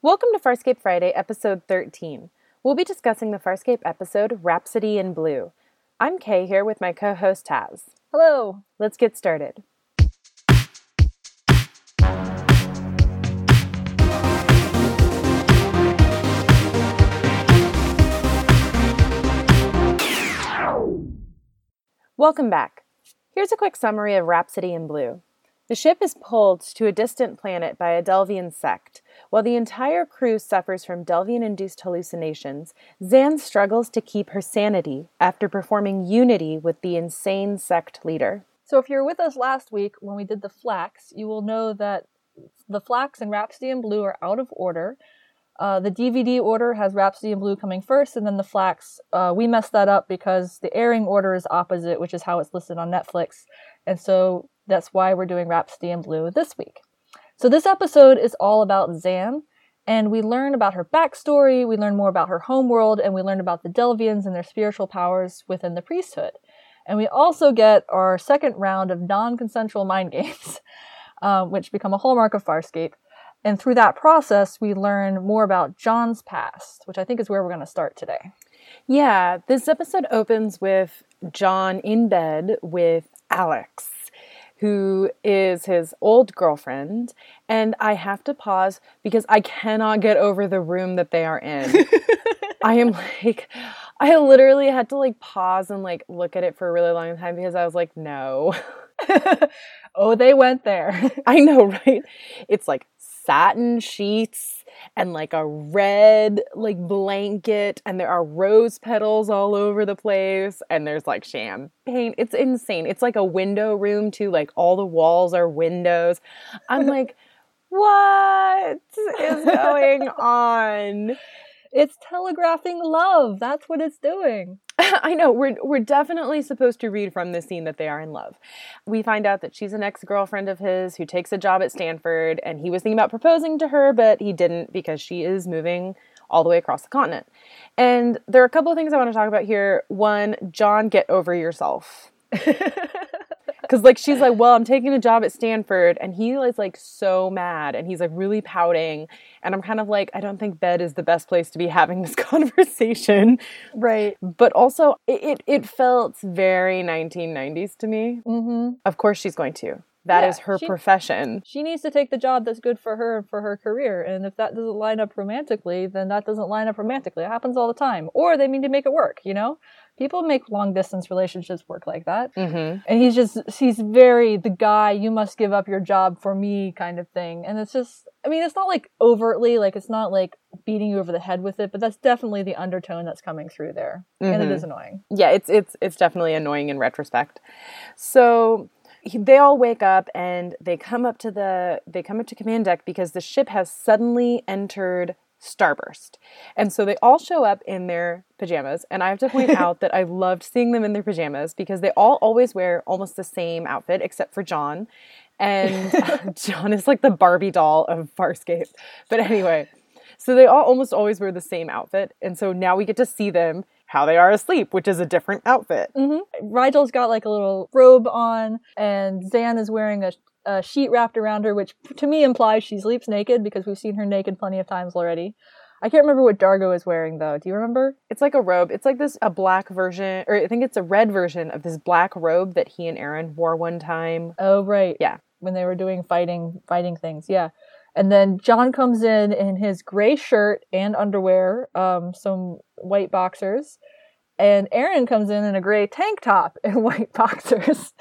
Welcome to Farscape Friday, episode 13. We'll be discussing the Farscape episode Rhapsody in Blue. I'm Kay here with my co host Taz. Hello. Let's get started. Welcome back. Here's a quick summary of Rhapsody in Blue. The ship is pulled to a distant planet by a Delvian sect. While the entire crew suffers from Delvian induced hallucinations, Zhaan struggles to keep her sanity after performing unity with the insane sect leader. So, if you're with us last week when we did the flax, you will know that the flax and Rhapsody in Blue are out of order. Uh, the DVD order has Rhapsody in Blue coming first, and then the Flax. Uh, we messed that up because the airing order is opposite, which is how it's listed on Netflix. And so that's why we're doing Rhapsody in Blue this week. So this episode is all about Zhaan, and we learn about her backstory, we learn more about her homeworld, and we learn about the Delvians and their spiritual powers within the priesthood. And we also get our second round of non consensual mind games, um, which become a hallmark of Farscape. And through that process, we learn more about John's past, which I think is where we're going to start today. Yeah, this episode opens with John in bed with Alex, who is his old girlfriend. And I have to pause because I cannot get over the room that they are in. I am like, I literally had to like pause and like look at it for a really long time because I was like, no. oh, they went there. I know, right? It's like satin sheets and like a red like blanket and there are rose petals all over the place and there's like champagne. It's insane. It's like a window room too. Like all the walls are windows. I'm like what is going on? It's telegraphing love. That's what it's doing. I know. We're we're definitely supposed to read from the scene that they are in love. We find out that she's an ex-girlfriend of his who takes a job at Stanford and he was thinking about proposing to her, but he didn't because she is moving all the way across the continent. And there are a couple of things I want to talk about here. One, John, get over yourself. Because like she's like, well, I'm taking a job at Stanford, and he is like so mad, and he's like really pouting, and I'm kind of like, I don't think bed is the best place to be having this conversation, right? But also, it it, it felt very 1990s to me. Mm-hmm. Of course, she's going to. That yeah, is her she, profession. She needs to take the job that's good for her and for her career. And if that doesn't line up romantically, then that doesn't line up romantically. It happens all the time. Or they mean to make it work, you know? People make long distance relationships work like that. Mm-hmm. And he's just, he's very the guy, you must give up your job for me kind of thing. And it's just, I mean, it's not like overtly, like, it's not like beating you over the head with it, but that's definitely the undertone that's coming through there. Mm-hmm. And it mm-hmm. annoying. Yeah, it's, it's, it's definitely annoying in retrospect. So, they all wake up and they come up to the they come up to command deck because the ship has suddenly entered starburst. And so they all show up in their pajamas. And i have to point out that i loved seeing them in their pajamas because they all always wear almost the same outfit except for john. And john is like the barbie doll of farscape. But anyway so they all almost always wear the same outfit. And so now we get to see them how they are asleep, which is a different outfit. Mm-hmm. Rygel's got like a little robe on, and Zhaan is wearing a, a sheet wrapped around her, which to me implies she sleeps naked because we've seen her naked plenty of times already. I can't remember what Dargo is wearing though. Do you remember? It's like a robe. It's like this a black version, or I think it's a red version of this black robe that he and Aeryn wore one time. Oh right, yeah, when they were doing fighting fighting things. Yeah, and then John comes in in his gray shirt and underwear, um, some white boxers. And Aeryn comes in in a gray tank top and white boxers.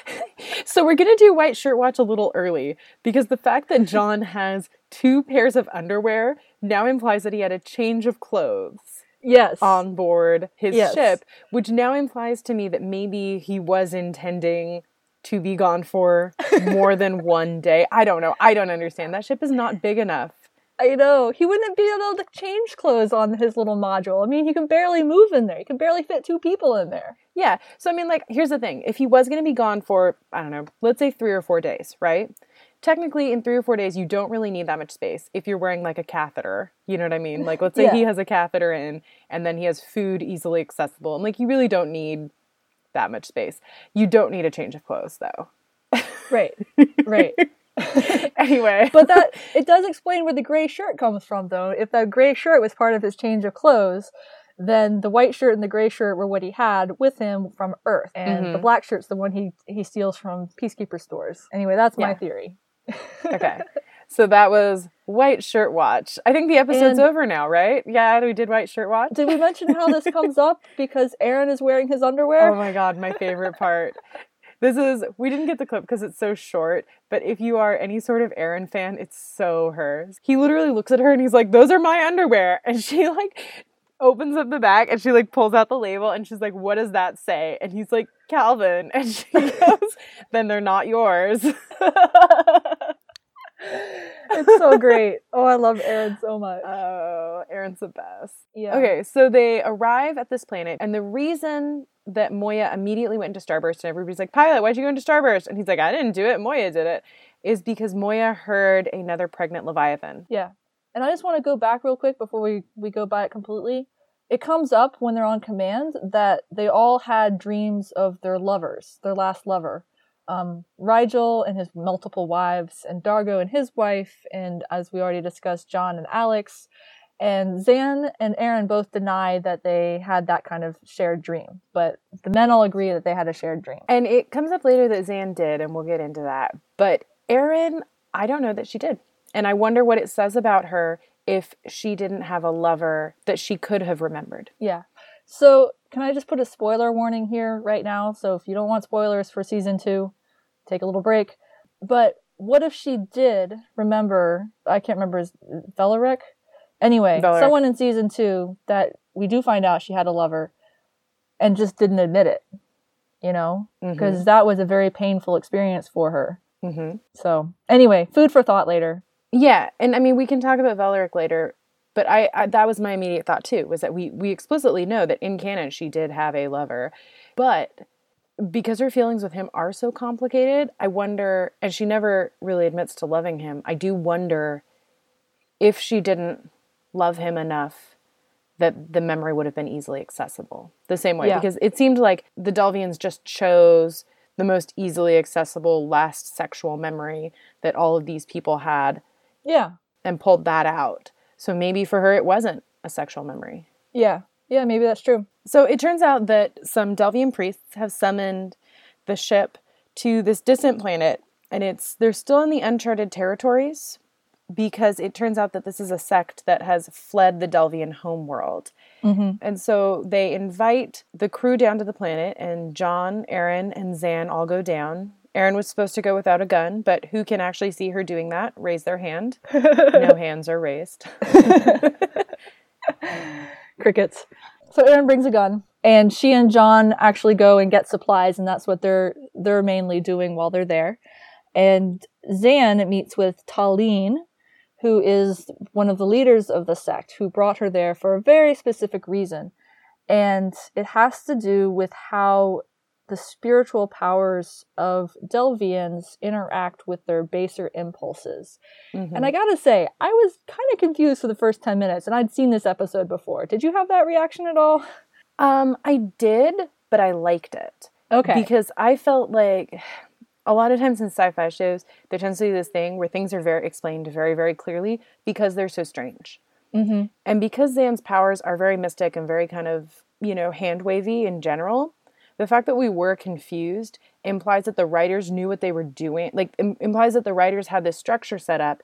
so we're going to do white shirt watch a little early because the fact that John has two pairs of underwear now implies that he had a change of clothes yes on board his yes. ship which now implies to me that maybe he was intending to be gone for more than one day. I don't know. I don't understand. That ship is not big enough. I know. He wouldn't be able to change clothes on his little module. I mean, he can barely move in there. He can barely fit two people in there. Yeah. So, I mean, like, here's the thing. If he was going to be gone for, I don't know, let's say three or four days, right? Technically, in three or four days, you don't really need that much space if you're wearing like a catheter. You know what I mean? Like, let's say yeah. he has a catheter in and then he has food easily accessible. And, like, you really don't need that much space. You don't need a change of clothes though. right. Right. anyway, but that it does explain where the gray shirt comes from, though. If that gray shirt was part of his change of clothes, then the white shirt and the gray shirt were what he had with him from Earth, and Mhm. the black shirt's the one he he steals from peacekeeper stores. Anyway, that's my theory. okay. So that was White Shirt Watch. I think the episode's And- over now, right? Yeah, we did White Shirt Watch. Did we mention how this comes up because Aeryn is wearing his underwear? Oh my god, my favorite part. This is we didn't get the clip because it's so short, but if you are any sort of Aeryn fan, it's so hers. He literally looks at her and he's like, "Those are my underwear." And she like opens up the back and she like pulls out the label and she's like, "What does that say?" And he's like, "Calvin." And she goes, "Then they're not yours." It's so great. Oh, I love Aeryn so much. Oh, Aeryn's the best. Yeah. Okay, so they arrive at this planet, and the reason that Moya immediately went into Starburst and everybody's like, Pilot, why'd you go into Starburst? And he's like, I didn't do it, Moya did it, is because Moya heard another pregnant Leviathan. Yeah. And I just want to go back real quick before we, we go by it completely. It comes up when they're on command that they all had dreams of their lovers, their last lover. Um, Rygel and his multiple wives, and Dargo and his wife, and as we already discussed, John and Alex. And Zhaan and Aeryn both deny that they had that kind of shared dream, but the men all agree that they had a shared dream. And it comes up later that Zhaan did, and we'll get into that. But Aeryn, I don't know that she did. And I wonder what it says about her if she didn't have a lover that she could have remembered. Yeah. So, can I just put a spoiler warning here right now? So, if you don't want spoilers for season two, take a little break. But what if she did remember? I can't remember his Velorek. Anyway, Velorek. someone in season two that we do find out she had a lover, and just didn't admit it. You know, because that was a very painful experience for her. hmm So, anyway, food for thought later. Yeah, and I mean we can talk about Valeric later, but I, I that was my immediate thought too was that we we explicitly know that in canon she did have a lover, but because her feelings with him are so complicated, I wonder, and she never really admits to loving him. I do wonder if she didn't love him enough that the memory would have been easily accessible the same way Yeah. because it seemed like the Delvians just chose the most easily accessible last sexual memory that all of these people had Yeah, and pulled that out. So maybe for her it wasn't a sexual memory. yeah, yeah. Maybe that's true. So it turns out that some Delvian priests have summoned the ship to this distant planet, and it's they're still in the uncharted territories because it turns out that this is a sect that has fled the Delvian homeworld. Mm-hmm. And so they invite the crew down to the planet, and John, Aeryn, and Zhaan all go down. Aeryn was supposed to go without a gun, but who can actually see her doing that? Raise their hand. No hands are raised. crickets. So Aeryn brings a gun, and she and John actually go and get supplies, and that's what they're they're mainly doing while they're there. And Zhaan meets with Tahleen, who is one of the leaders of the sect, who brought her there for a very specific reason, and it has to do with how the spiritual powers of Delvians interact with their baser impulses. And I gotta say, I was kind of confused for the first 10 minutes, and I'd seen this episode before. Did you have that reaction at all? Um, I did, but I liked it. Okay. Because I felt like a lot of times in sci-fi shows, there tends to be this thing where things are very explained very, very clearly because they're so strange. mm-hmm. And because Zhaan's powers are very mystic and very kind of, you know, hand wavy in general, the fact that we were confused implies that the writers knew what they were doing. Like, im- implies that the writers had this structure set up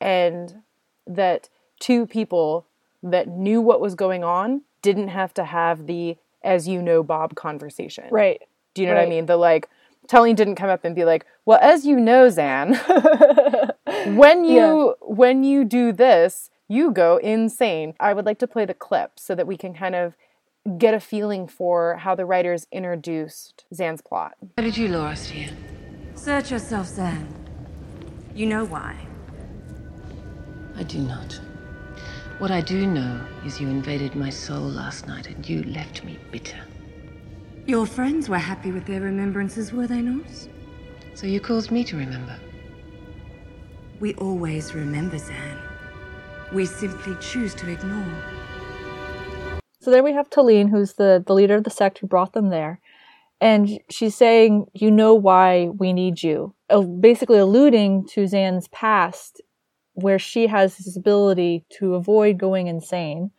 and that two people that knew what was going on didn't have to have the, as you know, Bob conversation. Right. Do you know what I mean? The like, Tahleen didn't come up and be like, well, as you know, Zhaan, when you when you do this, you go insane. I would like to play the clip so that we can kind of get a feeling for how the writers introduced Zhaan's plot. Why did you lure us here? Search yourself, Zhaan. You know why. I do not. What I do know is you invaded my soul last night and you left me bitter. Your friends were happy with their remembrances, were they not? So you caused me to remember. We always remember, Zhaan. We simply choose to ignore. So there we have Tahleen, who's the, the leader of the sect who brought them there. and she's saying, "You know why we need you," uh, basically alluding to Zhaan's past, where she has this ability to avoid going insane.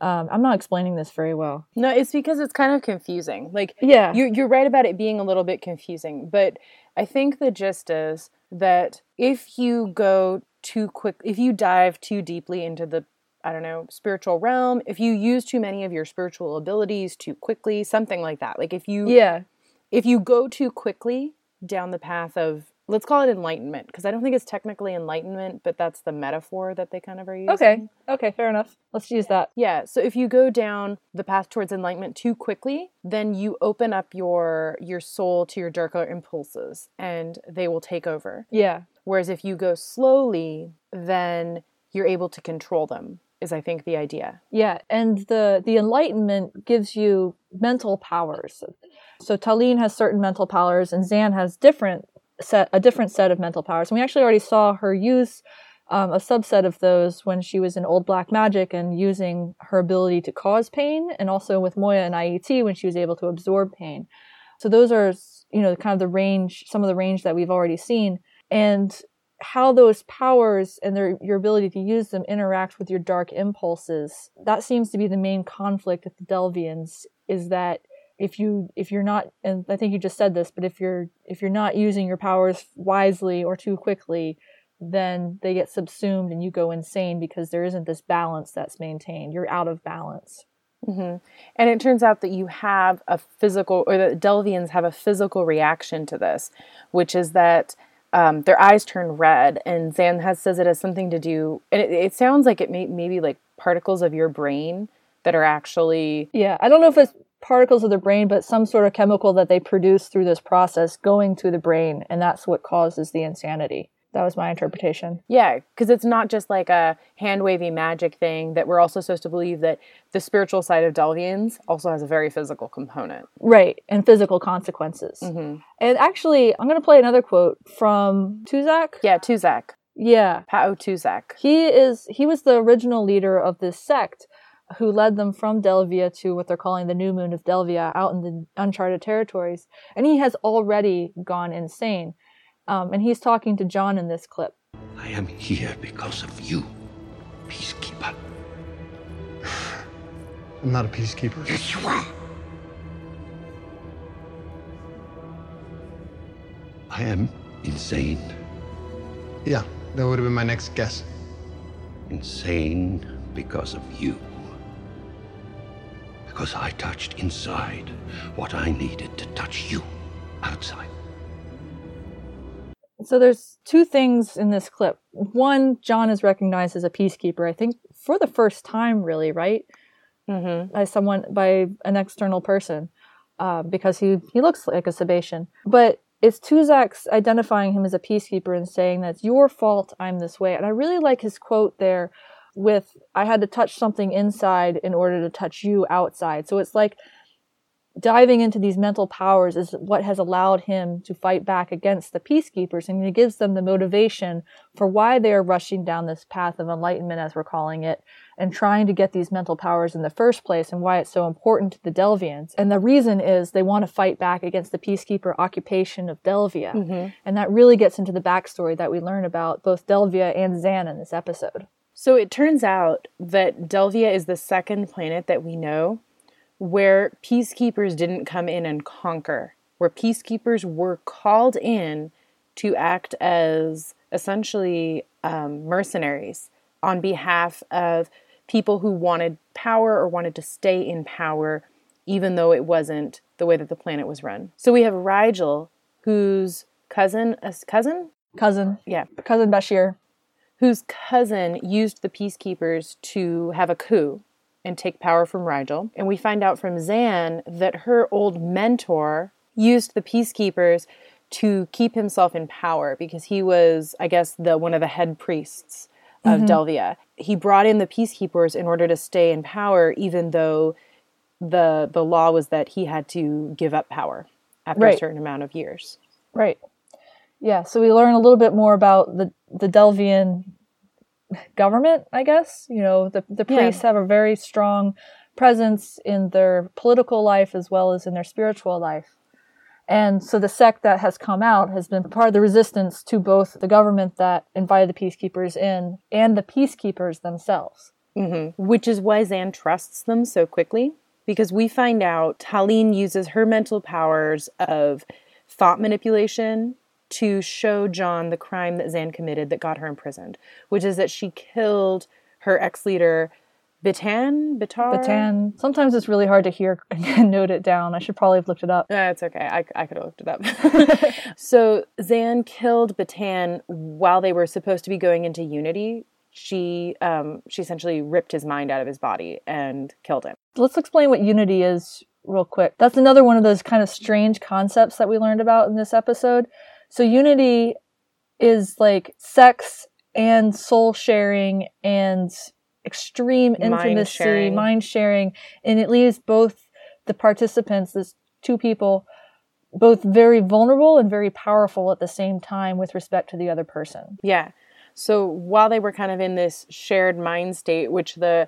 Um, I'm not explaining this very well. No, it's because it's kind of confusing. Like, Yeah, you're, you're right about it being a little bit confusing, but I think the gist is that if you go too quick, if you dive too deeply into the, I don't know, spiritual realm, if you use too many of your spiritual abilities too quickly, something like that. Like if you, yeah, if you go too quickly down the path of, let's call it enlightenment, because I don't think it's technically enlightenment, but that's the metaphor that they kind of are using. okay, okay, fair enough. Let's use that. Yeah, so if you go down the path towards enlightenment too quickly, then you open up your your soul to your darker impulses and they will take over. Yeah, Whereas if you go slowly, then you're able to control them. Is I think the idea. Yeah, and the the enlightenment gives you mental powers. So Tahleen has certain mental powers, and Zhaan has different set a different set of mental powers. And we actually already saw her use um, a subset of those when she was in Old Black Magic and using her ability to cause pain, and also with Moya and IET when she was able to absorb pain. So those are you know kind of the range, some of the range that we've already seen, and how those powers and their your ability to use them interact with your dark impulses. That seems to be the main conflict with the delvians is that if you if you're not and i think you just said this but if you're if you're not using your powers wisely or too quickly then they get subsumed and you go insane because there isn't this balance that's maintained. You're out of balance. Hmm And it turns out that you have a physical, or the Delvians have a physical reaction to this, which is that um, their eyes turn red, and Zhaan has says it has something to do, and it, it sounds like it may maybe like particles of your brain that are actually yeah i don't know if it's particles of the brain but some sort of chemical that they produce through this process going to the brain and that's what causes the insanity that was my interpretation Yeah, because it's not just like a hand wavy magic thing that we're also supposed to believe that the spiritual side of Delvians also has a very physical component. Right, and physical consequences. hmm And actually, I'm going to play another quote from Tuzak. Yeah, Tuzak, Yeah. Pa'u Tuzak. He is he was the original leader of this sect who led them from Delvia to what they're calling the new moon of Delvia out in the uncharted territories. And he has already gone insane. Um, and he's talking to John in this clip. I am here because of you, peacekeeper. I'm not a peacekeeper. Yes, you are. I am insane. Yeah, that would have been my next guess. Insane because of you. Because I touched inside what I needed to touch you outside. So there's two things in this clip. One, John is recognized as a peacekeeper, I think for the first time, really, right? hmm by someone by an external person uh, because he he looks like a Sebacean. But it's Tuzak's identifying him as a peacekeeper and saying that it's your fault I'm this way. And I really like his quote there with I had to touch something inside in order to touch you outside. So it's like diving into these mental powers is what has allowed him to fight back against the peacekeepers and it gives them the motivation for why they are rushing down this path of enlightenment as we're calling it and trying to get these mental powers in the first place and why it's so important to the Delvians. And the reason is they want to fight back against the peacekeeper occupation of Delvia. Mm-hmm. And that really gets into the backstory that we learn about both Delvia and Zhaan in this episode. So it turns out that Delvia is the second planet that we know where peacekeepers didn't come in and conquer, where peacekeepers were called in to act as essentially um, mercenaries on behalf of people who wanted power or wanted to stay in power, even though it wasn't the way that the planet was run. So we have Rygel, whose cousin, a cousin, Cousin, yeah, cousin Bashir. whose cousin used the peacekeepers to have a coup and take power from Rigel. And we find out from Zhaan that her old mentor used the peacekeepers to keep himself in power because he was, I guess, the one of the head priests of mm-hmm. Delvia. He brought in the peacekeepers in order to stay in power, even though the the law was that he had to give up power after a certain amount of years. Right. Yeah, so we learn a little bit more about the, the Delvian government, I guess. You know, the, the Yeah. priests have a very strong presence in their political life as well as in their spiritual life. And so the sect that has come out has been part of the resistance to both the government that invited the peacekeepers in and the peacekeepers themselves. Mm-hmm. which is why Zhaan trusts them so quickly. Because we find out Tahleen uses her mental powers of thought manipulation to show John the crime that Zhaan committed that got her imprisoned, which is that she killed her ex leader, Bitan? Bitar? Batan. Sometimes it's really hard to hear and note it down. I should probably have looked it up. That's okay. I, I could have looked it up. so Zhaan killed Batan while they were supposed to be going into Unity. She um, she essentially ripped his mind out of his body and killed him. Let's explain what unity is real quick. That's another one of those kind of strange concepts that we learned about in this episode. So unity is like sex and soul sharing and extreme Mind intimacy, sharing. mind sharing, and it leaves both the participants, this two people, both very vulnerable and very powerful at the same time with respect to the other person. Yeah. So while they were kind of in this shared mind state, which the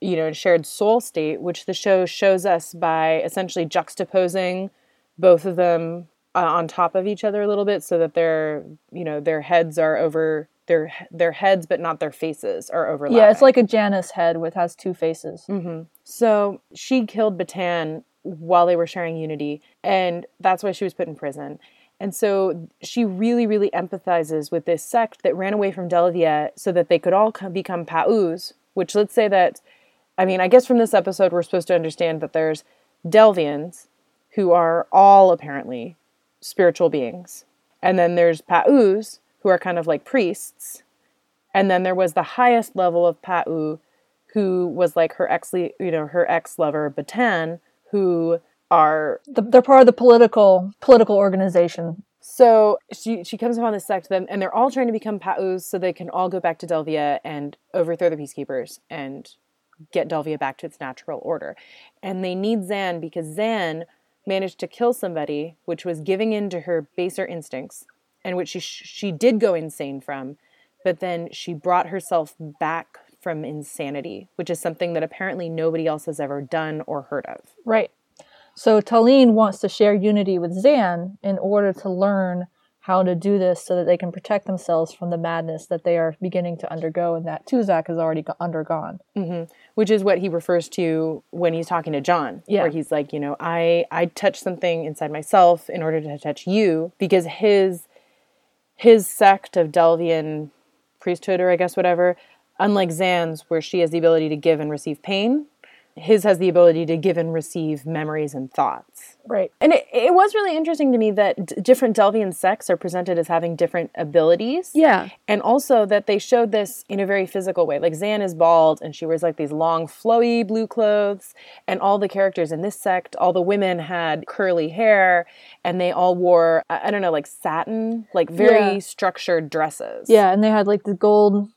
you know shared soul state, which the show shows us by essentially juxtaposing both of them uh, on top of each other a little bit, so that their you know their heads are over their their heads, but not their faces are overlapping. Yeah, it's like a Janus head with has two faces. So she killed Batan while they were sharing Unity, and that's why she was put in prison. And so she really, really empathizes with this sect that ran away from Delvia so that they could all come, become Pa'us, which let's say that, I mean, I guess from this episode we're supposed to understand that there's Delvians who are all apparently spiritual beings. And then there's Pa'us, who are kind of like priests. And then there was the highest level of Pa'u who was like her ex you know her ex lover Batan who are The- They're part of the political political organization. so she she comes upon this sect them and they're all trying to become Pa'us so they can all go back to Delvia and overthrow the peacekeepers and get Delvia back to its natural order. And they need Zhaan because Zhaan managed to kill somebody which was giving in to her baser instincts and which she she did go insane from, but then she brought herself back from insanity, which is something that apparently nobody else has ever done or heard of. Right. So Tahleen wants to share unity with Zhaan in order to learn how to do this so that they can protect themselves from the madness that they are beginning to undergo and that Tuzak has already go- undergone. Mm-hmm. which is what he refers to when he's talking to John. Yeah. Where he's like, you know, I I touched something inside myself in order to touch you because his his sect of Delvian priesthood or I guess whatever, unlike Zhaan's where she has the ability to give and receive pain, his has the ability to give and receive memories and thoughts. Right. And it, it was really interesting to me that d- different Delvian sects are presented as having different abilities. Yeah. And also that they showed this in a very physical way. Like Zhaan is bald and she wears like these long, flowy blue clothes. And all the characters in this sect, all the women had curly hair and they all wore, I I don't know, like satin, like very Yeah. structured dresses. Yeah, and they had like the gold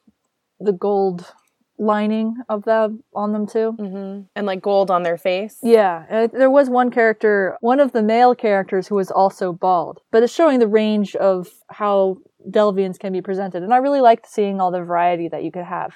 the gold lining of them on them too. And like gold on their face. Yeah, uh, there was one character, one of the male characters who was also bald, but it's showing the range of how Delvians can be presented. And I really liked seeing all the variety that you could have.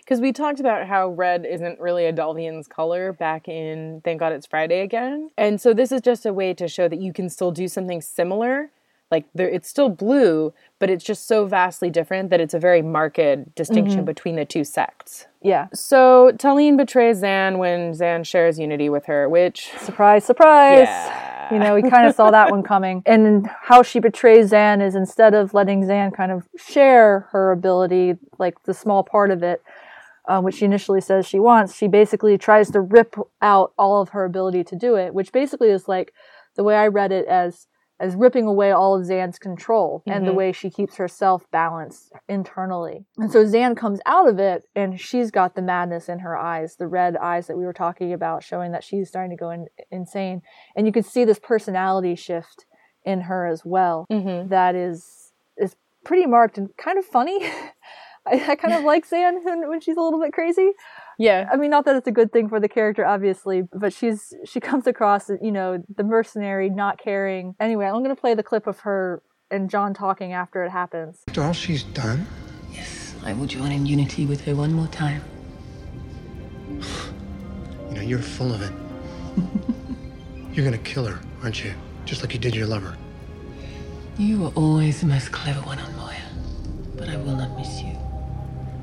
Because we talked about how red isn't really a Delvian's color back in Thank God It's Friday again. And so this is just a way to show that you can still do something similar. Like there, it's still blue, but it's just so vastly different that it's a very marked distinction between the two sects. Yeah. So Tahleen betrays Zhaan when Zhaan shares unity with her, which Surprise, surprise. Yeah. You know, we kind of saw that one coming. And how she betrays Zhaan is instead of letting Zhaan kind of share her ability, like the small part of it, uh, which she initially says she wants, she basically tries to rip out all of her ability to do it, which basically is like the way I read it as as ripping away all of Zhaan's control and the mm-hmm. way she keeps herself balanced internally. And so Zhaan comes out of it and she's got the madness in her eyes, the red eyes that we were talking about, showing that she's starting to go in, insane. And you can see this personality shift in her as well. Mm-hmm. that is is pretty marked and kind of funny. I, I kind of like Zhaan when, when she's a little bit crazy. Yeah, I mean, not that it's a good thing for the character, obviously, but she's she comes across, you know, the mercenary, not caring. Anyway, I'm gonna play the clip of her and John talking after it happens. After all she's done, Yes, I will join in unity with her one more time. you know, you're full of it. You're gonna kill her, aren't you? just like you did your lover. You were always the most clever one on Moya, but I will not miss you.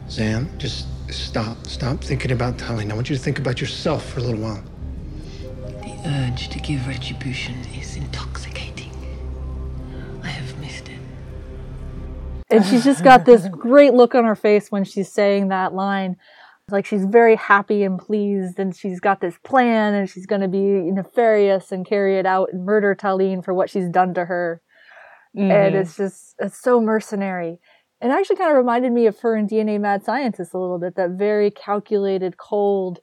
Zhaan, just stop. Stop thinking about Tahleen. I want you to think about yourself for a little while. The urge to give retribution is intoxicating. I have missed it. And she's just got this great look on her face when she's saying that line. Like she's very happy and pleased, and she's got this plan, and she's going to be nefarious and carry it out and murder Tahleen for what she's done to her. And mm-hmm. it's just, it's so mercenary. It actually kind of reminded me of her in DNA Mad Scientist a little bit, that very calculated, cold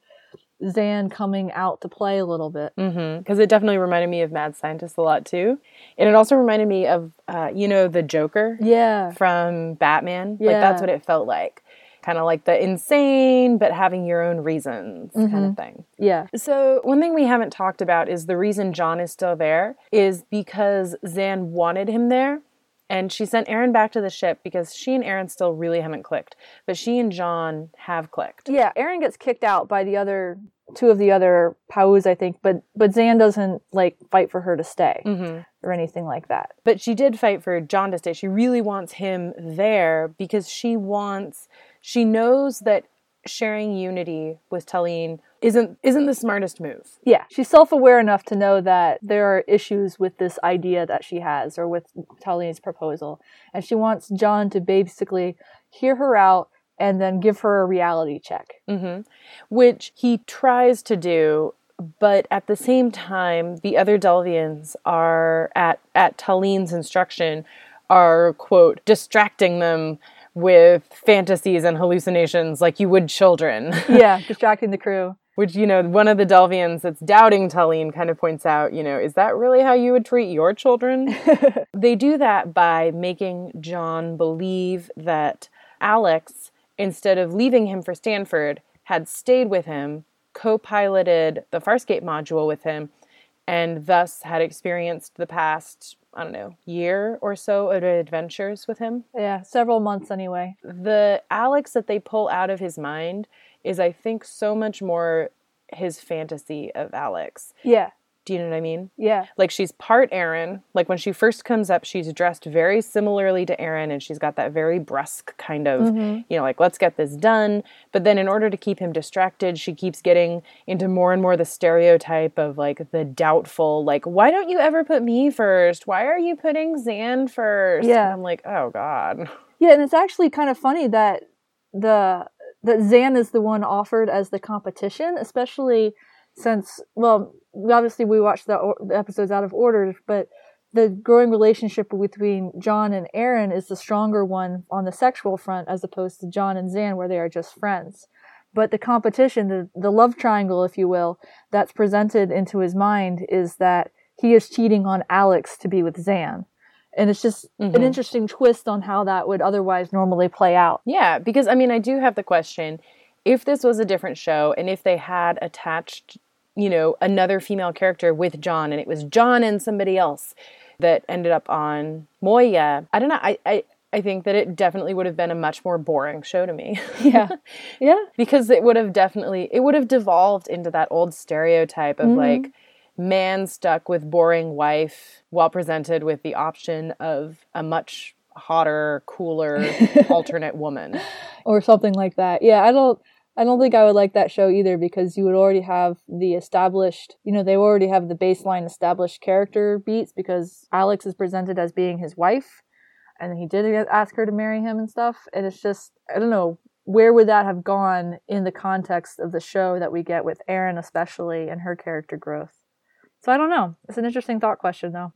Zhaan coming out to play a little bit. because it definitely reminded me of Mad Scientist a lot too, and it also reminded me of uh, you know the Joker Yeah. from Batman. Like that's what it felt like, kind of like the insane but having your own reasons kind of thing. Yeah. So one thing we haven't talked about is the reason John is still there is because Zhaan wanted him there. And she sent Aeryn back to the ship because she and Aeryn still really haven't clicked. But she and John have clicked. Yeah, Aeryn gets kicked out by the other two of the other Paus, I think, but but Zhaan doesn't like fight for her to stay mm-hmm. or anything like that. But she did fight for John to stay. She really wants him there because she wants she knows that sharing unity with Tahleen isn't isn't the smartest move. Yeah, she's self-aware enough to know that there are issues with this idea that she has or with Tahleen's proposal, and she wants John to basically hear her out and then give her a reality check. Mm-hmm. which he tries to do but at the same time the other delvians are at at Tahleen's instruction are quote distracting them with fantasies and hallucinations like you would children yeah, distracting the crew. Which you know one of the delvians that's doubting Tahleen kind of points out you know is that really how you would treat your children they do that by making John believe that Alex, instead of leaving him for Stanford, had stayed with him, co piloted the Farscape module with him, and thus had experienced the past, I don't know, year or so of adventures with him. Yeah, several months anyway. The Alex that they pull out of his mind is, I think, so much more his fantasy of Alex. Yeah, Do you know what I mean? yeah, like she's part Aeryn. Like when she first comes up, she's dressed very similarly to Aeryn and she's got that very brusque kind of, Mm-hmm. you know, like let's get this done. But then in order to keep him distracted, she keeps getting into more and more the stereotype of like the doubtful, like, why don't you ever put me first? Why are you putting Zhaan first? Yeah. And I'm like, oh God. yeah, and it's actually kind of funny that the that Zhaan is the one offered as the competition, especially since well, obviously we watched the, or- the episodes out of order, but the growing relationship between John and Aeryn is the stronger one on the sexual front as opposed to John and Zhaan where they are just friends. But the competition, the, the love triangle, if you will, that's presented into his mind is that he is cheating on Alex to be with Zhaan. And it's just an mm-hmm. interesting twist on how that would otherwise normally play out. Yeah, because I mean, I do have the question if this was a different show and if they had attached, you know, another female character with John and it was John and somebody else that ended up on Moya, I don't know. I, I, I think that it definitely would have been a much more boring show to me. Yeah. Yeah. because it would have definitely it would have devolved into that old stereotype of like mm-hmm. Man stuck with boring wife while presented with the option of a much hotter cooler alternate woman or something like that. Yeah, I don't I don't think I would like that show either because you would already have the established, you know, they already have the baseline established character beats because Alex is presented as being his wife and he did ask her to marry him and stuff and it's just I don't know where would that have gone in the context of the show that we get with Aeryn especially and her character growth. So I don't know. It's an interesting thought question though.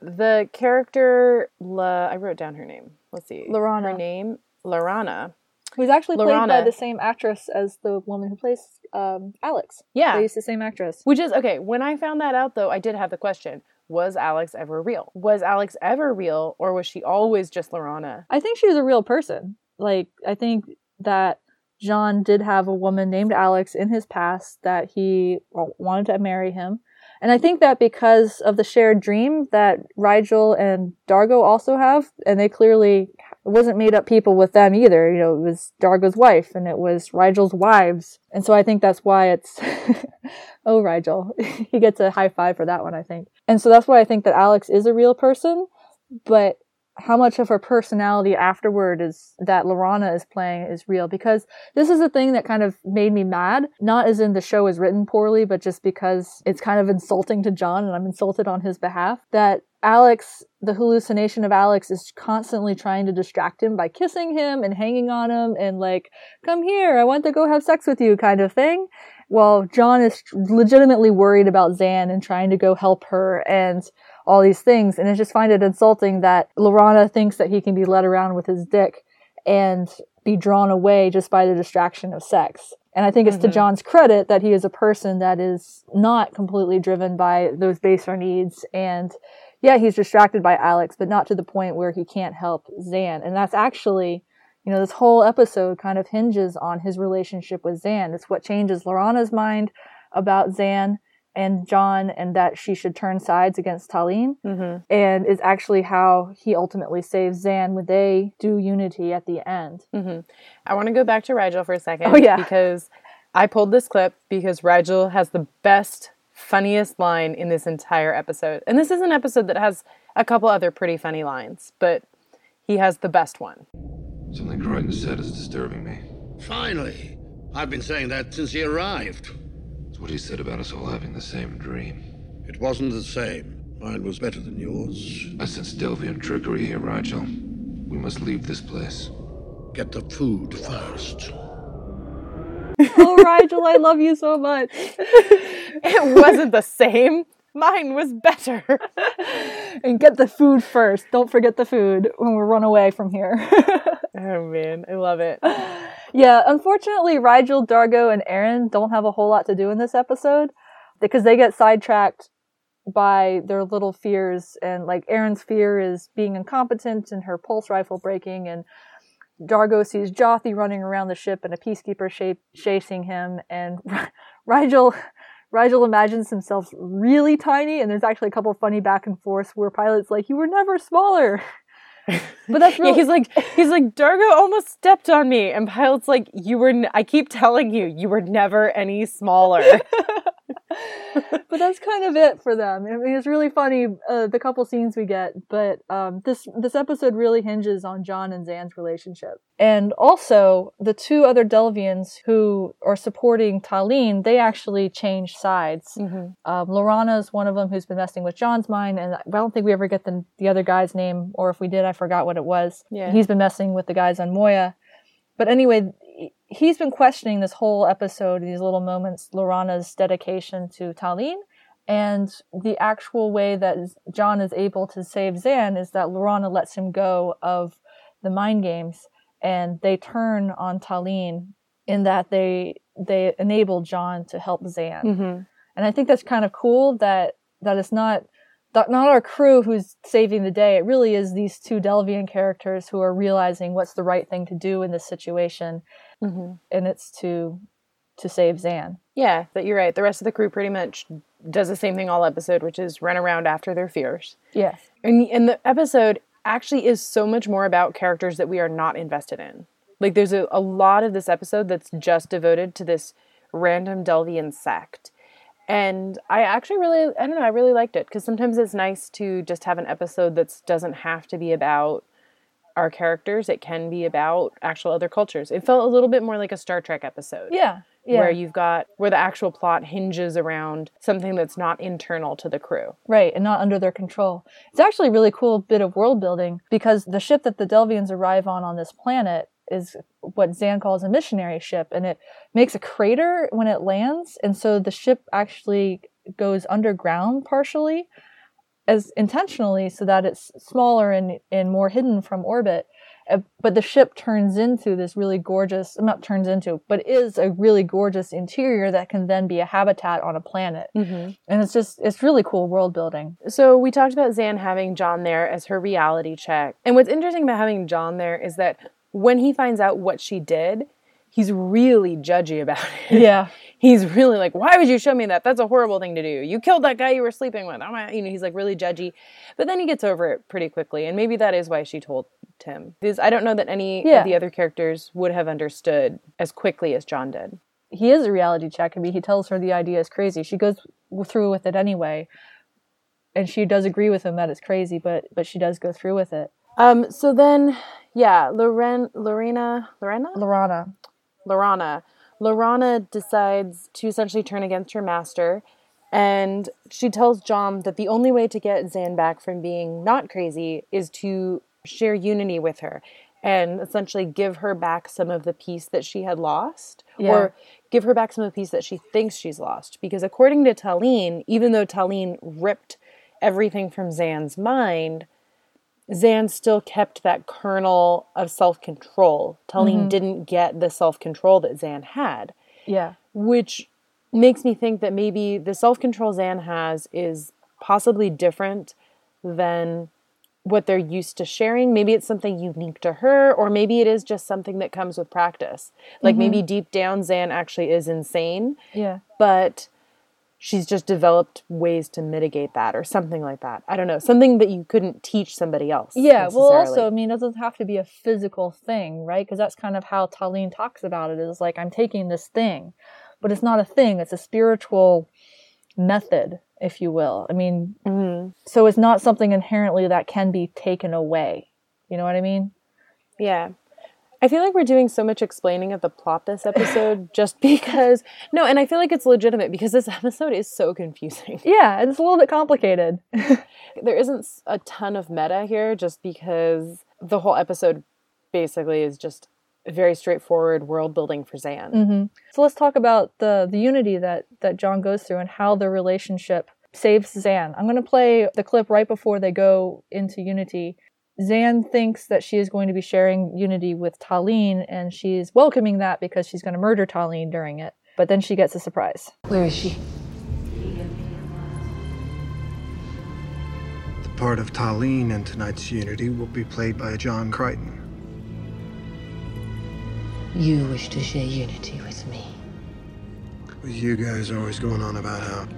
the character La, I wrote down her name let's see Lorana. her name Lorana Who's actually played by the same actress as the woman who plays um, Alex. Yeah. They used the same actress. Which is okay. When I found that out, though, I did have the question: Was Alex ever real? Was Alex ever real, or was she always just Lorana? I think she was a real person. Like, I think that John did have a woman named Alex in his past that he wanted to marry him. And I think that because of the shared dream that Rygel and Dargo also have, and they clearly wasn't made up people with them either. You know, it was Dargo's wife and it was Rygel's wives. And so I think that's why it's oh, Rygel. he gets a high five for that one, I think. And so that's why I think that Alex is a real person, but how much of her personality afterward is that Lorana is playing is real because this is a thing that kind of made me mad. Not as in the show is written poorly, but just because it's kind of insulting to John and I'm insulted on his behalf. That Alex, the hallucination of Alex is constantly trying to distract him by kissing him and hanging on him and like, come here, I want to go have sex with you kind of thing. While John is legitimately worried about Zhaan and trying to go help her and all these things. And I just find it insulting that Lorana thinks that he can be led around with his dick and be drawn away just by the distraction of sex. And I think it's mm-hmm. to John's credit that he is a person that is not completely driven by those baser needs. And yeah, he's distracted by Alex, but not to the point where he can't help Zhaan. And that's actually, you know, this whole episode kind of hinges on his relationship with Zhaan. It's what changes Lorana's mind about Zhaan and John and that she should turn sides against Tahleen mm-hmm. and is actually how he ultimately saves Zhaan when they do unity at the end. Mm-hmm. I want to go back to Rygel for a second. Oh, yeah. Because I pulled this clip because Rygel has the best, funniest line in this entire episode. And this is an episode that has a couple other pretty funny lines, but he has the best one. Something Crichton said is disturbing me. Finally. I've been saying that since he arrived what he said about us all having the same dream. It wasn't the same. Mine was better than yours. I sense Delvian trickery here, Rygel. We must leave this place. Get the food first. oh, Rygel, I love you so much. it wasn't the same. Mine was better. and get the food first. Don't forget the food when we run away from here. oh man, I love it. Yeah, unfortunately, Rygel, Dargo, and Aeryn don't have a whole lot to do in this episode because they get sidetracked by their little fears. And like Aeryn's fear is being incompetent and her pulse rifle breaking, and Dargo sees Jothee running around the ship and a peacekeeper shape chasing him, and Rygel. Rygel imagines himself really tiny, and there's actually a couple funny back and forth where Pilot's like, "You were never smaller," But that's really- yeah, he's like he's like Dargo almost stepped on me, and Pilot's like you were. N- I keep telling you, you were never any smaller. but that's kind of it for them. I mean, it's really funny uh, the couple scenes we get, but um, this this episode really hinges on John and Zhaan's relationship, and also the two other Delvians who are supporting Tahleen. They actually change sides. Mm-hmm. Um, Lorana is one of them who's been messing with John's mind, and I don't think we ever get the the other guy's name, or if we did, I forgot what it was. Yeah, he's been messing with the guys on Moya. But anyway, he's been questioning this whole episode, these little moments, Lorana's dedication to Tahleen. And the actual way that John is able to save Zhaan is that Lorana lets him go of the mind games and they turn on Tahleen in that they they enable John to help Zhaan. Mm-hmm. And I think that's kind of cool that that it's not not our crew who's saving the day. It really is these two Delvian characters who are realizing what's the right thing to do in this situation, mm-hmm. and it's to to save Zhaan. Yeah, but you're right. The rest of the crew pretty much does the same thing all episode, which is run around after their fears. Yes, and and the episode actually is so much more about characters that we are not invested in. Like there's a, a lot of this episode that's just devoted to this random Delvian sect and I actually really, I don't know, I really liked it because sometimes it's nice to just have an episode that doesn't have to be about our characters. It can be about actual other cultures. It felt a little bit more like a Star Trek episode. Yeah. Yeah. Where you've got where the actual plot hinges around something that's not internal to the crew. Right, and not under their control. It's actually a really cool bit of world building because the ship that the Delvians arrive on on this planet is what Zhaan calls a missionary ship, and it makes a crater when it lands, and so the ship actually goes underground partially, as intentionally, so that it's smaller and and more hidden from orbit. Uh, but the ship turns into this really gorgeous, not turns into, but is a really gorgeous interior that can then be a habitat on a planet. Mm-hmm. And it's just, it's really cool world building. So we talked about Zhaan having John there as her reality check. And what's interesting about having John there is that when he finds out what she did, he's really judgy about it. Yeah. he's really like, why would you show me that? That's a horrible thing to do. You killed that guy you were sleeping with. I'm, you know, he's like really judgy, but then he gets over it pretty quickly. And maybe that is why she told him. Because I don't know that any yeah. of the other characters would have understood as quickly as John did. he is a reality check. I mean, he tells her the idea is crazy. She goes through with it anyway, and she does agree with him that it's crazy, but but she does go through with it. Um, so then, yeah, Loren, Lorena, Lorena, Lorana, Lorana, Lorana decides to essentially turn against her master, and she tells John that the only way to get Zhaan back from being not crazy is to share unity with her and essentially give her back some of the peace that she had lost Yeah. or give her back some of the peace that she thinks she's lost because according to Tahleen even though Tahleen ripped everything from Zhaan's mind Zhaan still kept that kernel of self-control Tahleen mm-hmm. didn't get the self-control that Zhaan had yeah, which makes me think that maybe the self-control Zhaan has is possibly different than what they're used to sharing. Maybe it's something unique to her, or maybe it is just something that comes with practice. Like mm-hmm. maybe deep down, Zhaan actually is insane, yeah. but she's just developed ways to mitigate that, or something like that. I don't know, something that you couldn't teach somebody else. Yeah, well, also, I mean, it doesn't have to be a physical thing, right? Because that's kind of how Tahleen talks about it is like, I'm taking this thing, but it's not a thing, it's a spiritual method, if you will. I mean, Mhm. so it's not something inherently that can be taken away. You know what I mean? Yeah. I feel like we're doing so much explaining of the plot this episode just because no, and I feel like it's legitimate because this episode is so confusing. Yeah, it's a little bit complicated. there isn't a ton of meta here just because the whole episode basically is just very straightforward world building for Zhaan. hmm So let's talk about the the unity that that John goes through and how the relationship saves Zhaan. I'm going to play the clip right before they go into Unity. Zhaan thinks that she is going to be sharing Unity with Tahleen, and she's welcoming that because she's going to murder Tahleen during it. But then she gets a surprise. Where is she? The part of Tahleen in tonight's Unity will be played by John Crichton. You wish to share unity with me. With you guys always going on about how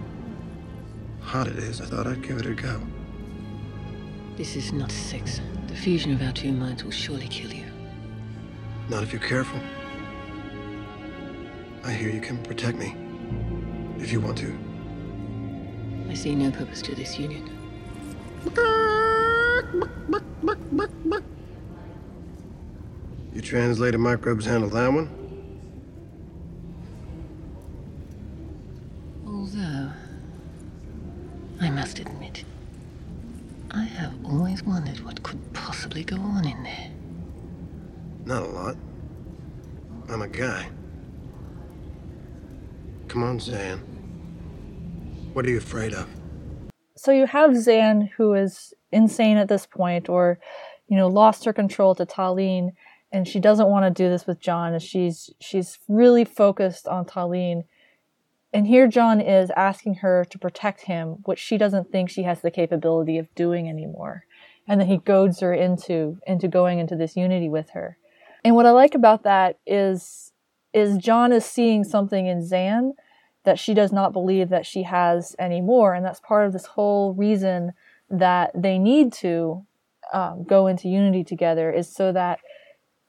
hot it is, I thought I'd give it a go. This is not sex. The fusion of our two minds will surely kill you. Not if you're careful. I hear you can protect me. If you want to. I see no purpose to this union. You translated microbes handle that one? Although, I must admit, I have always wondered what could possibly go on in there. Not a lot. I'm a guy. Come on, Zhaan. What are you afraid of? So you have Zhaan, who is insane at this point, or you know, lost her control to Tahleen, and she doesn't want to do this with John. And she's she's really focused on Tahleen. And here John is asking her to protect him, which she doesn't think she has the capability of doing anymore. And then he goads her into into going into this unity with her. And what I like about that is is John is seeing something in Zhaan that she does not believe that she has anymore. And that's part of this whole reason that they need to um, go into unity together is so that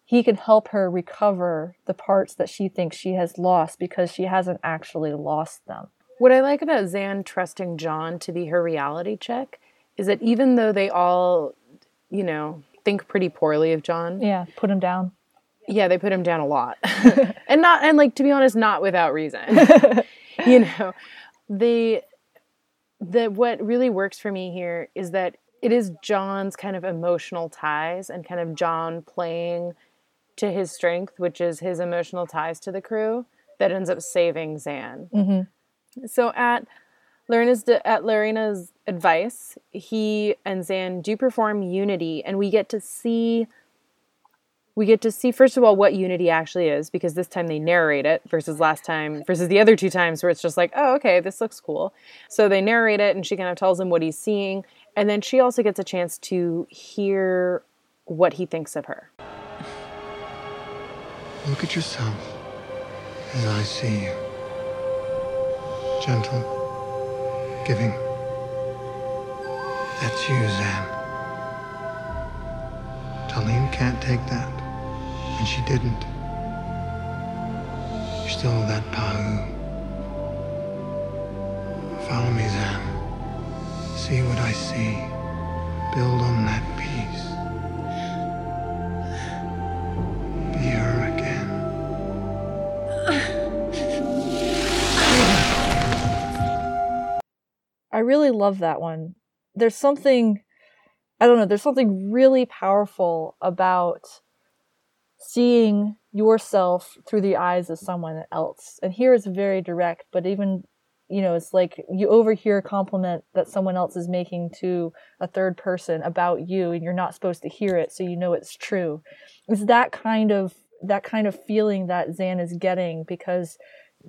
he can help her recover the parts that she thinks she has lost because she hasn't actually lost them. What I like about Zhaan trusting John to be her reality check is that even though they all, you know, think pretty poorly of John, Yeah, put him down. yeah, they put him down a lot. and not and like to be honest, not without reason. you know, the the what really works for me here is that it is John's kind of emotional ties and kind of John playing to his strength, which is his emotional ties to the crew, that ends up saving Zhaan. hmm So at Lorana's at Lorana's advice, he and Zhaan do perform Unity, and we get to see. We get to see first of all what Unity actually is because this time they narrate it versus last time versus the other two times where it's just like, oh, okay, this looks cool. So they narrate it, and she kind of tells him what he's seeing, and then she also gets a chance to hear what he thinks of her. Look at yourself as I see you. Gentle, giving. That's you, Zhaan. Tahleen can't take that, and she didn't. You're Stole that Pa'u. Follow me, Zhaan. See what I see. Build on that piece. Really love that one. There's something, I don't know, there's something really powerful about seeing yourself through the eyes of someone else. And here it's very direct, but even, you know, it's like you overhear a compliment that someone else is making to a third person about you and you're not supposed to hear it, so you know it's true. It's that kind of that kind of feeling that Zhaan is getting because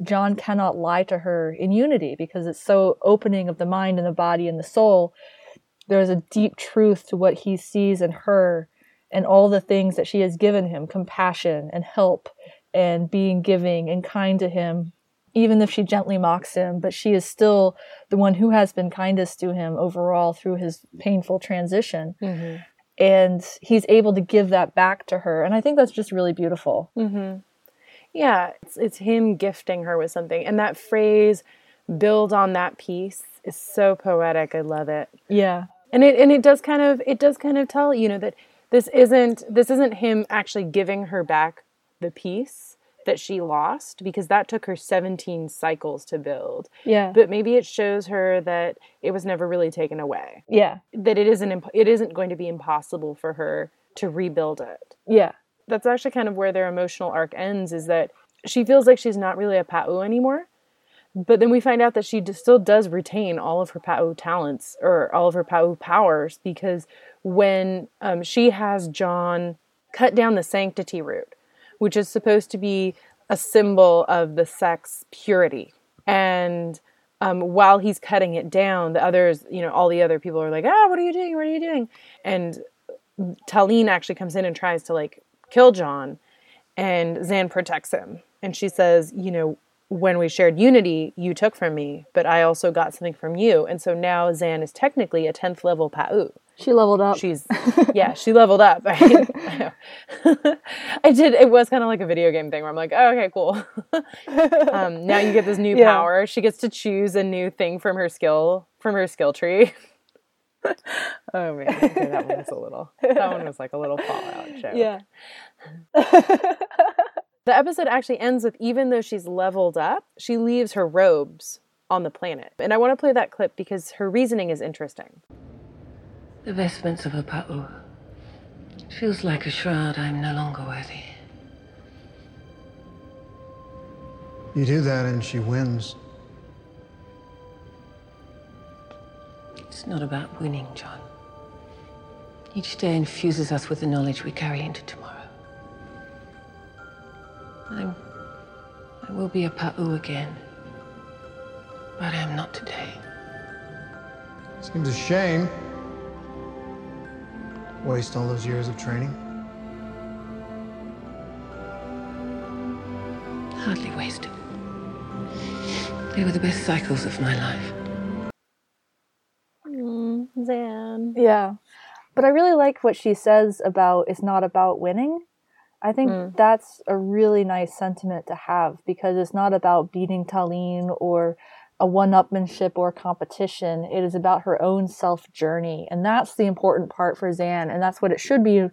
John cannot lie to her in unity because it's so opening of the mind and the body and the soul. There's a deep truth to what he sees in her and all the things that she has given him compassion and help and being giving and kind to him, even if she gently mocks him. But she is still the one who has been kindest to him overall through his painful transition. Mm-hmm. And he's able to give that back to her. And I think that's just really beautiful. Mm-hmm. Yeah, it's, it's him gifting her with something. And that phrase, build on that piece, is so poetic. I love it. Yeah. And it and it does kind of it does kind of tell, you know, that this isn't this isn't him actually giving her back the piece that she lost because that took her 17 cycles to build. Yeah. But maybe it shows her that it was never really taken away. Yeah. That it isn't imp- it isn't going to be impossible for her to rebuild it. Yeah. That's actually kind of where their emotional arc ends is that she feels like she's not really a Pa'u anymore. But then we find out that she still does retain all of her Pa'u talents or all of her Pa'u powers because when um, she has John cut down the sanctity root, which is supposed to be a symbol of the sex purity. And um, while he's cutting it down, the others, you know, all the other people are like, ah, what are you doing? What are you doing? And Taline actually comes in and tries to like kill John, and Zhaan protects him. And she says, you know, when we shared unity, you took from me, but I also got something from you. And so now Zhaan is technically a 10th level Pa'u. She leveled up. She's, yeah, she leveled up. I, I did, it was kind of like a video game thing where I'm like, oh, okay, cool. um, now you get this new Yeah. power. She gets to choose a new thing from her skill, from her skill tree. oh man, okay, that one was a little, that one was like a little Fallout joke. yeah. The episode actually ends with even though she's leveled up, she leaves her robes on the planet. And I want to play that clip because her reasoning is interesting. The vestments of a Pa'u. It feels like a shroud I'm no longer worthy. You do that and she wins. It's not about winning, John. Each day infuses us with the knowledge we carry into tomorrow. I'm. I will be a Pa'u again. But I am not today. Seems a shame. Waste all those years of training. Hardly wasted. They were the best cycles of my life. Yeah. But I really like what she says about it's not about winning. I think hmm. that's a really nice sentiment to have because it's not about beating Tahleen or a one upmanship or competition. It is about her own self journey. And that's the important part for Zhaan. And that's what it should be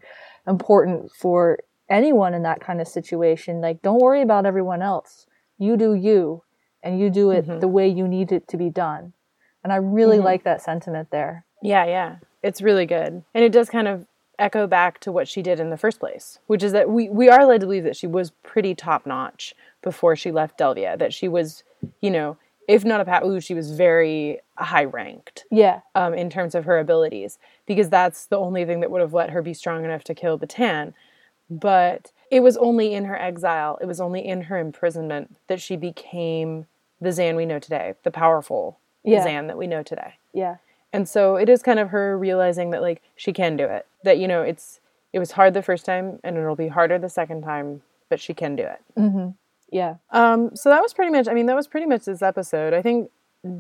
important for anyone in that kind of situation. Like, don't worry about everyone else. You do you, and you do it mm-hmm. the way you need it to be done. And I really mm-hmm. like that sentiment there. Yeah, yeah. It's really good. And it does kind of echo back to what she did in the first place, which is that we, we are led to believe that she was pretty top notch before she left Delvia, that she was, you know, if not a Pa'u, she was very high ranked Yeah. um, in terms of her abilities, because that's the only thing that would have let her be strong enough to kill Batan. But it was only in her exile, it was only in her imprisonment that she became the Zhaan we know today, the powerful Yeah. Zhaan that we know today. Yeah. And so it is kind of her realizing that like she can do it. That you know, it's it was hard the first time and it'll be harder the second time, but she can do it. Yeah. Um so that was pretty much I mean that was pretty much this episode. I think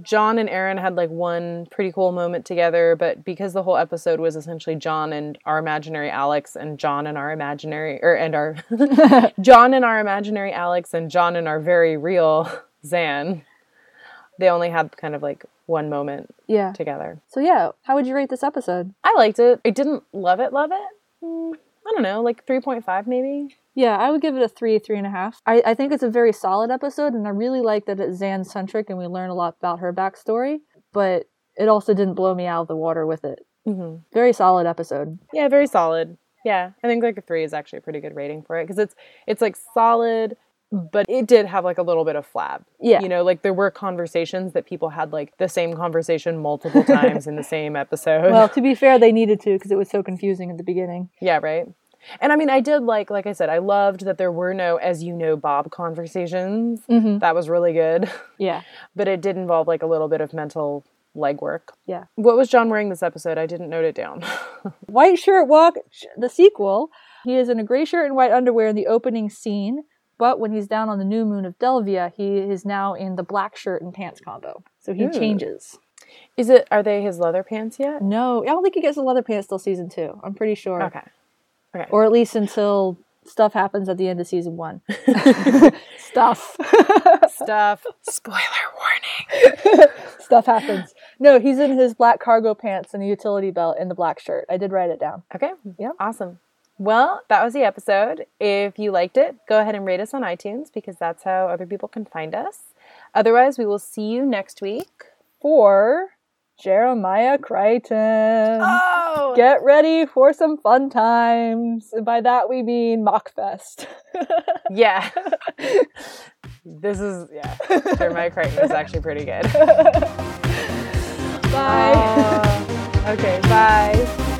John and Aeryn had like one pretty cool moment together, but because the whole episode was essentially John and our imaginary Alex and John and our imaginary or and our John and our imaginary Alex and John and our very real Zhaan, they only had kind of like one moment Yeah. together. So yeah, how would you rate this episode? I liked it. I didn't love it, love it. Mm, I don't know, like 3.5 maybe. Yeah, I would give it a three, three and a half. I, I think it's a very solid episode, and I really like that it's Zhaan centric and we learn a lot about her backstory, but it also didn't blow me out of the water with it. hmm Very solid episode. Yeah, very solid. Yeah, I think like a three is actually a pretty good rating for it because it's it's like solid, but it did have like a little bit of flab. Yeah. you know, like there were conversations that people had like the same conversation multiple times in the same episode. Well, to be fair, they needed to because it was so confusing at the beginning. yeah, right. And I mean, I did like, like I said, I loved that there were no, as you know, Bob conversations. Mm-hmm. That was really good, Yeah. but it did involve like a little bit of mental legwork. Yeah. What was John wearing this episode? I didn't note it down. White Shirt Walk, the sequel, he is in a gray shirt and white underwear in the opening scene, but when he's down on the new moon of Delvia, he is now in the black shirt and pants combo. So he Ooh. changes. Is it? Are they his leather pants yet? No, I don't think he gets the leather pants till season two. I'm pretty sure. Okay. Okay. Or at least until stuff happens at the end of season one. stuff. stuff. Spoiler warning. stuff happens. No, he's in his black cargo pants and a utility belt and the black shirt. I did write it down. Okay. Yeah. Awesome. Well, that was the episode. If you liked it, go ahead and rate us on iTunes because that's how other people can find us. Otherwise, we will see you next week. For Jeremiah Crichton. Oh, Get ready for some fun times. And by that we mean Mockfest. yeah. this is yeah. Jeremiah Crichton is actually pretty good. Bye. Uh, okay. Bye.